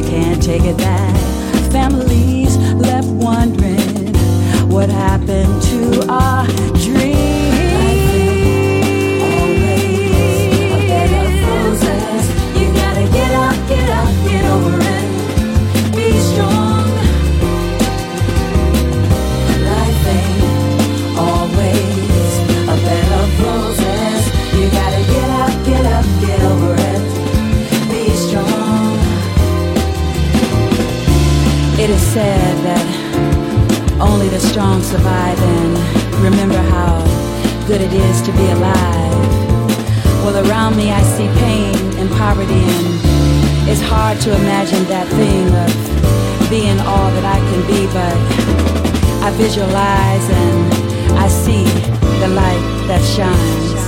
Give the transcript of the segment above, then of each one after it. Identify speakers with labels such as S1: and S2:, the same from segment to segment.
S1: you can't take it back. Families left wondering what happened to our strong survive and remember how good it is to be alive. Well, around me I see pain and poverty, and it's hard to imagine that thing of being all that I can be, but I visualize and I see the light that shines.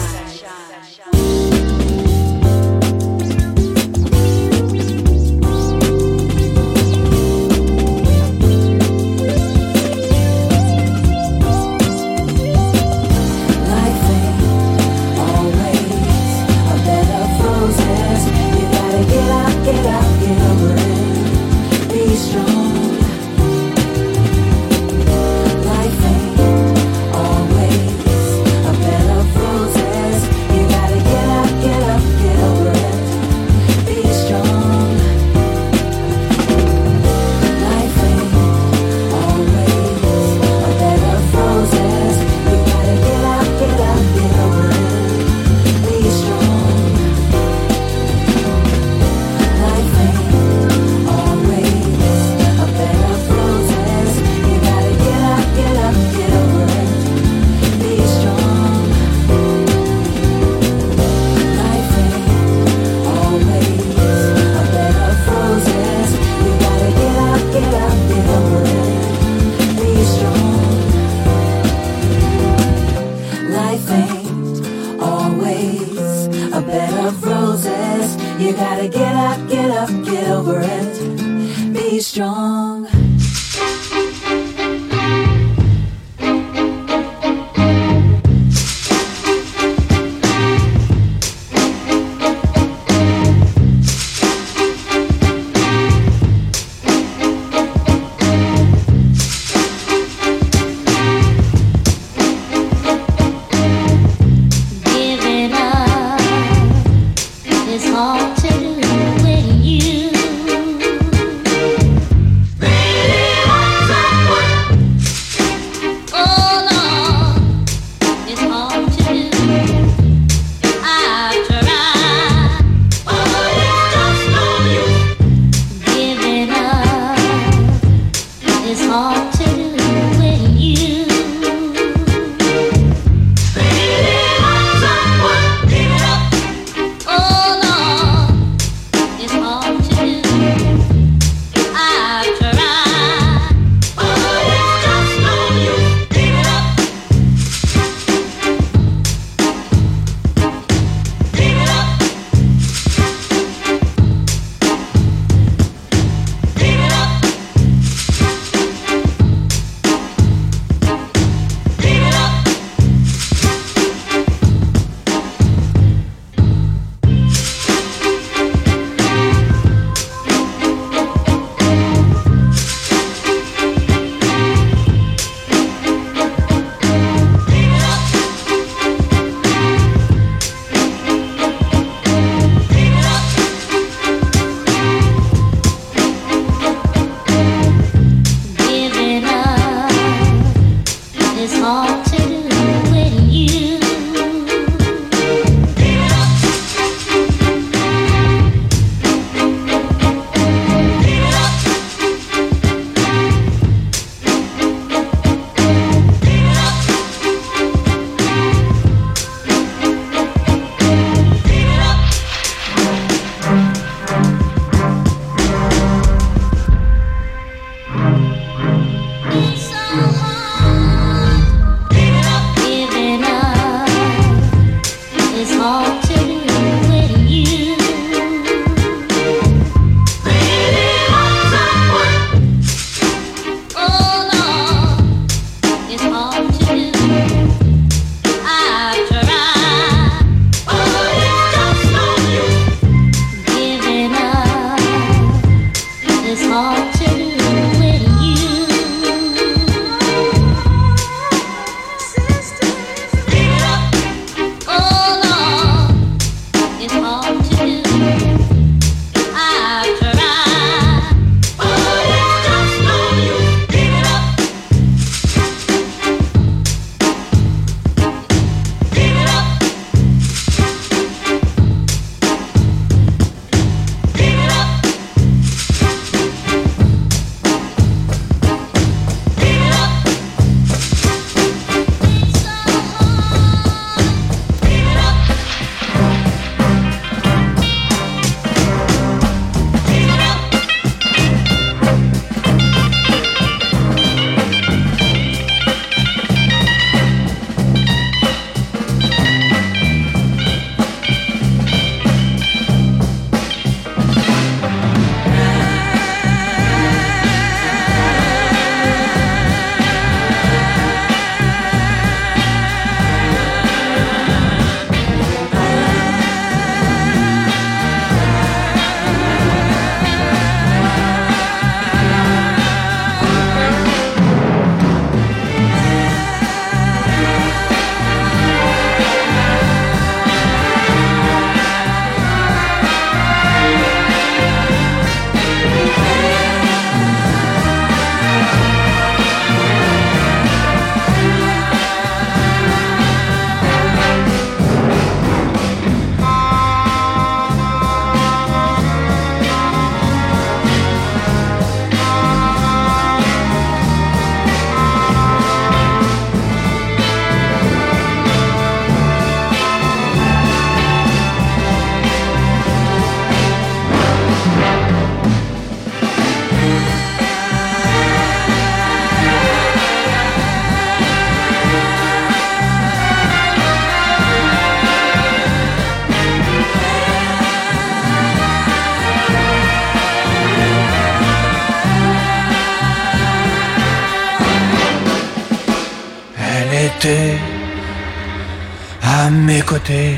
S1: à mes côtés,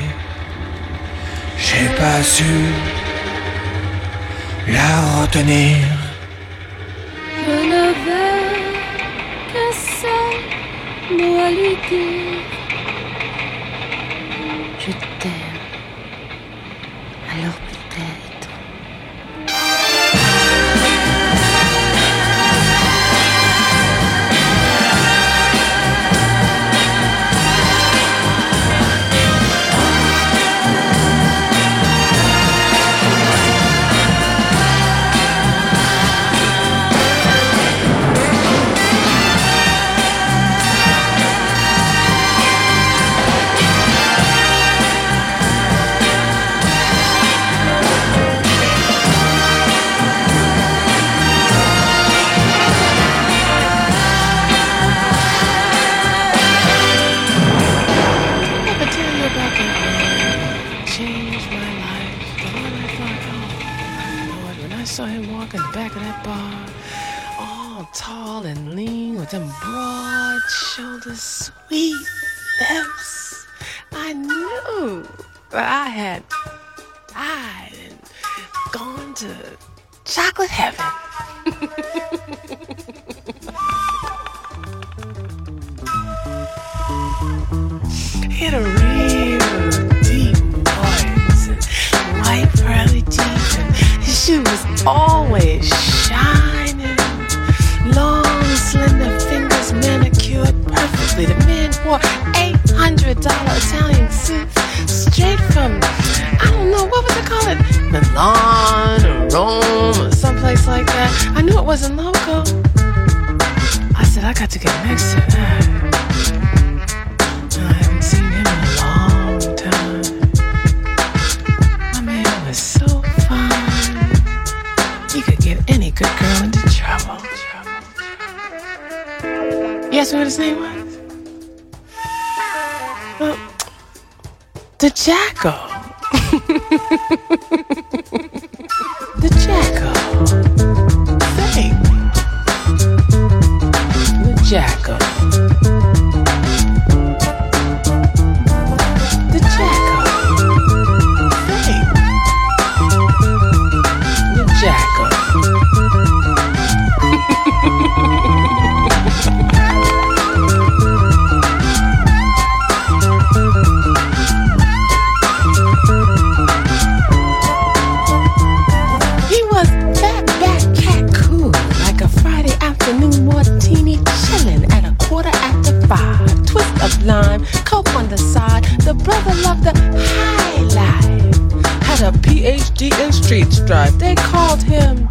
S1: j'ai pas su la retenir. Je ne veux que ça, moi lui dire. for $800 Italian soup straight from, I don't know, what was it called? Milan or Rome or someplace like that. I knew it wasn't local. I said, I got to get next to that. I haven't seen him in a long time. My man was so fine. He could get any good girl into trouble. Yes, asked me what his name was? The jackal. the jackal. Think. The jackal. streets drive. They called him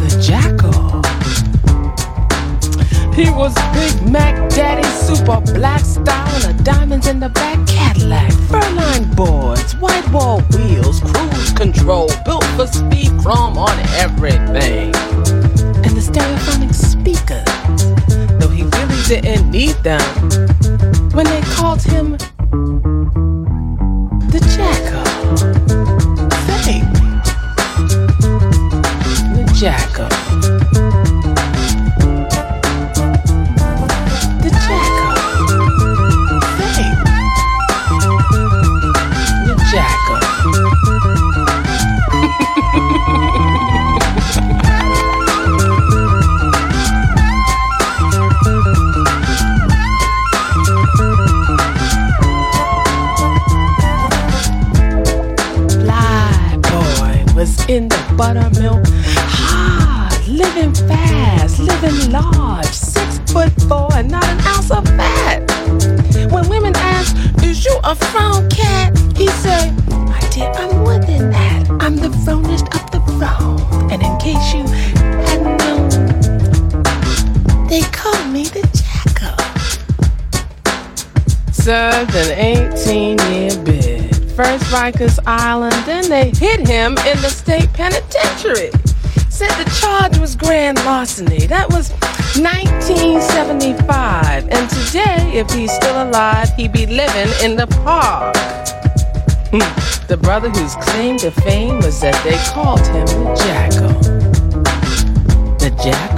S1: the Jackal. He was Big Mac Daddy, super black style, a diamonds in the back
S2: Cadillac, fur-lined boards, white wall wheels, cruise control, built
S3: for speed, chrome on everything, and the stereophonic speakers.
S4: Though he really didn't need them, when they called him jacker.
S5: Rikers Island. Then they hit him in the state penitentiary. Said the charge was grand larceny. That was 1975. And today, if he's still alive, he'd be living in the park. Hmm. the brother whose claim to fame was that they called him the Jackal. The Jackal?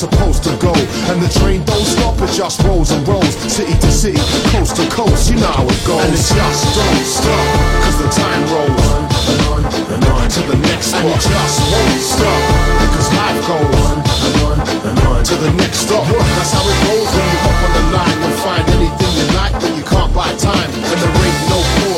S6: Supposed to go. And the train don't stop, it just rolls and rolls. City to city, coast to coast, you know how it goes. And it just don't stop, cause the time rolls on and on and on to the next spot. And it just won't stop, because life goes on and on and on to the next stop. That's how it goes when you hop on the line and find anything you like, but you can't buy time. And there ain't no pause,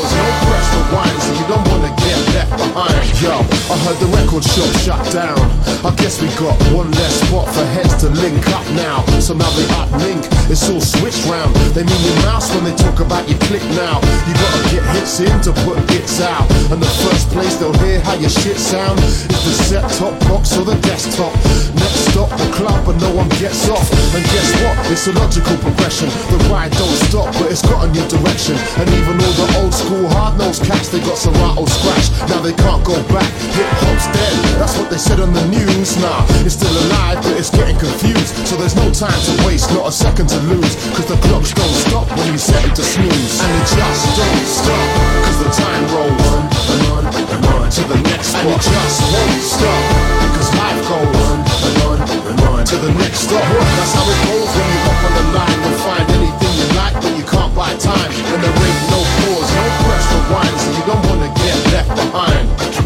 S6: so you don't wanna get left behind. Yo, I heard the record shop shut down. I guess we got one less spot for heads to link up now. So now they uplink, it's all switched round. They mean your mouse when they talk about your click now. You gotta get hits in to put hits out. And the first place they'll hear how your shit sound is the set top box or the desktop. Next stop, the club, and no one gets off. And guess what? It's a logical progression. The ride don't stop, but it's got a new direction. And even all the old school hard nosed cats, they got Serato scratch. Now they can't go back. Hip hop's dead. That's what they said on the news. Nah, it's still alive, but it's getting confused. So there's no time to waste, not a second to lose. Cause the clocks don't stop when you set it to snooze. And it just don't stop. Cause the time rolls on and on and on to the next spot. And it just won't stop. Cause life goes on and on and on to the next stop. That's how it goes when you hop on the line and find anything you like, but you can't buy time. And there ain't no you don't wanna get left behind.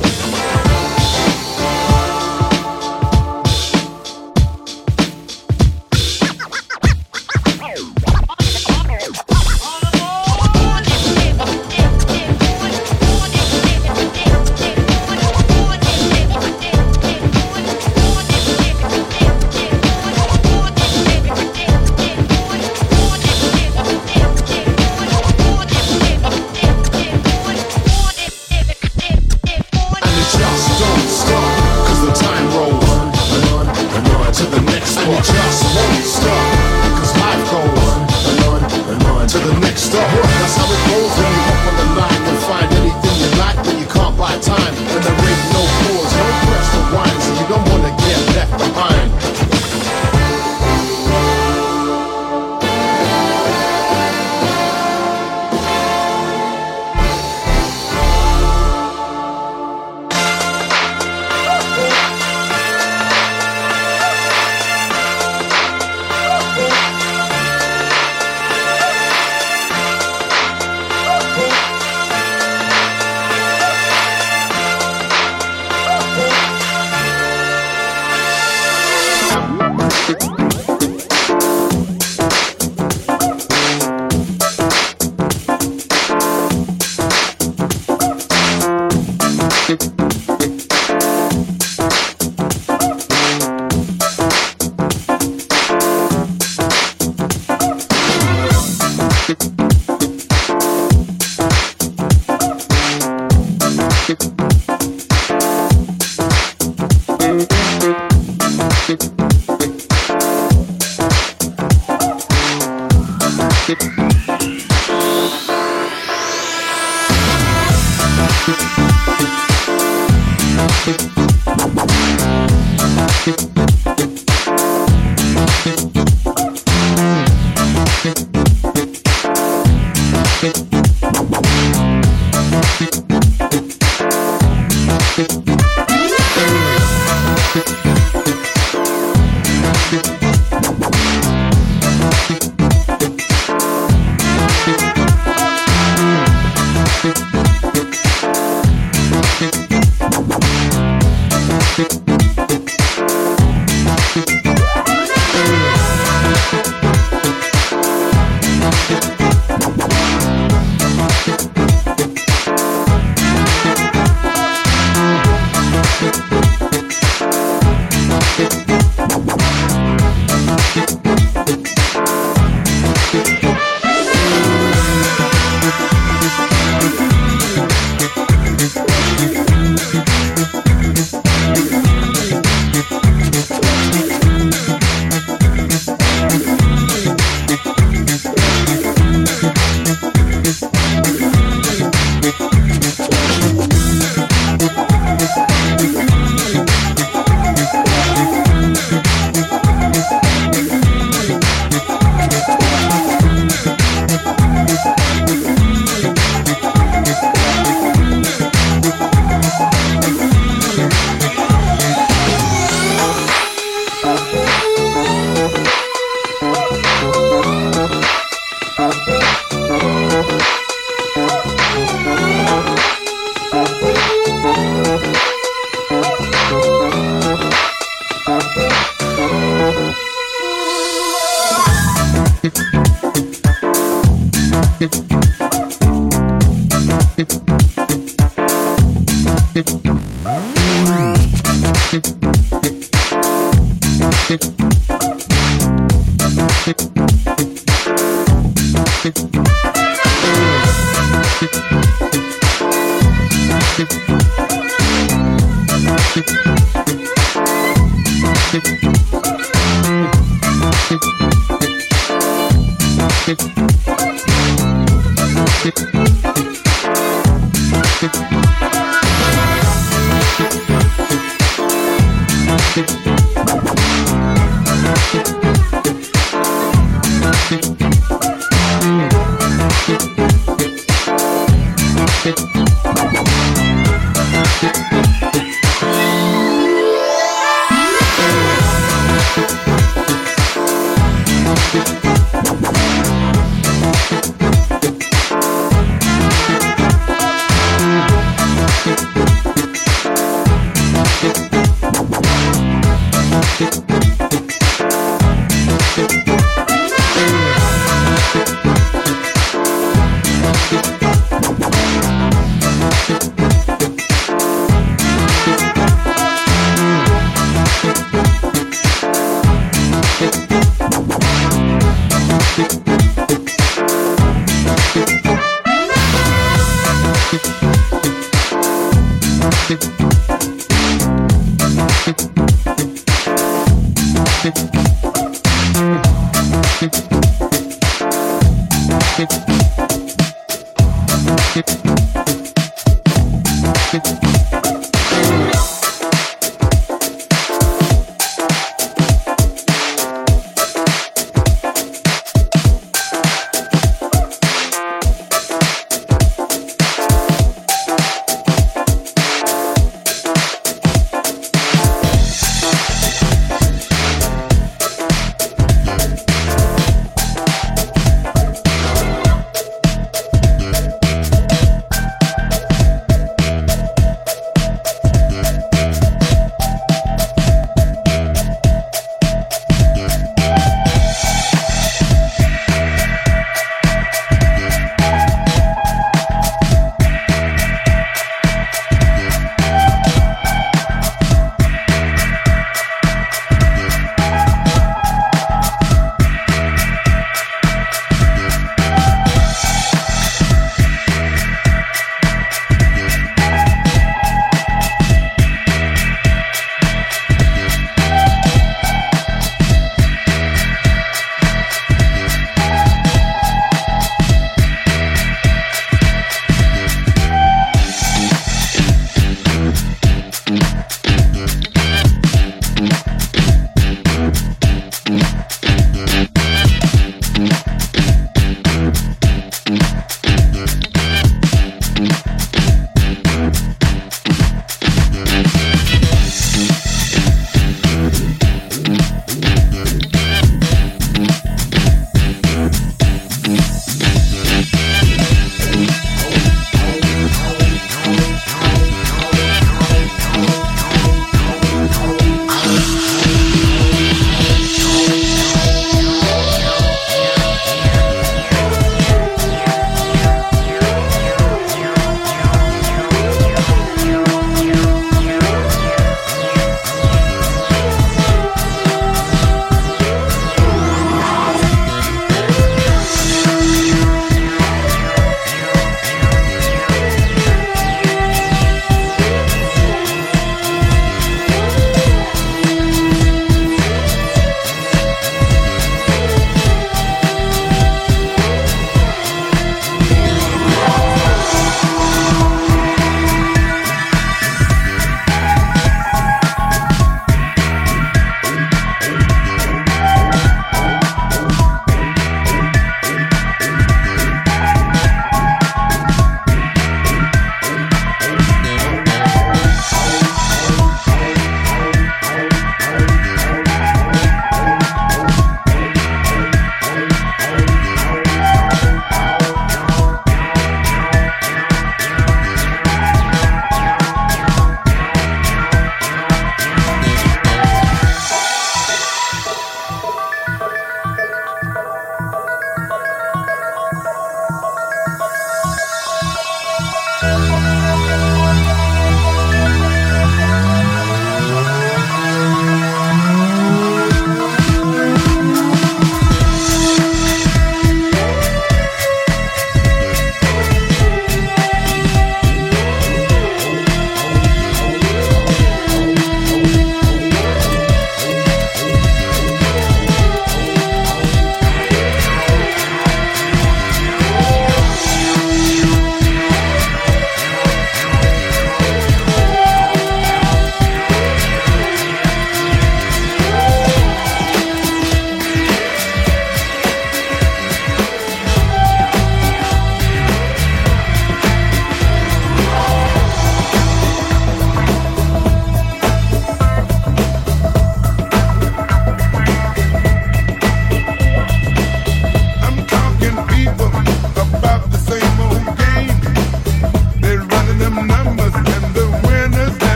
S7: Thank you.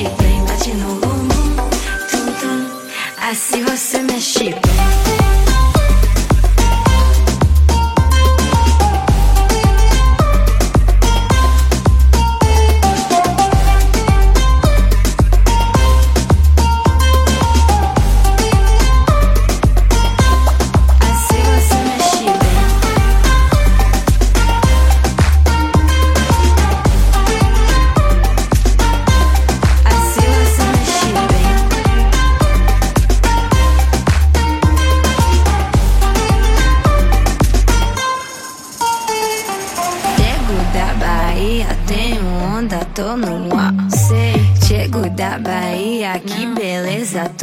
S7: mexe bem, bate no bumbum, tum tum. Assim você mexe bem.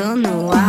S7: don't know why.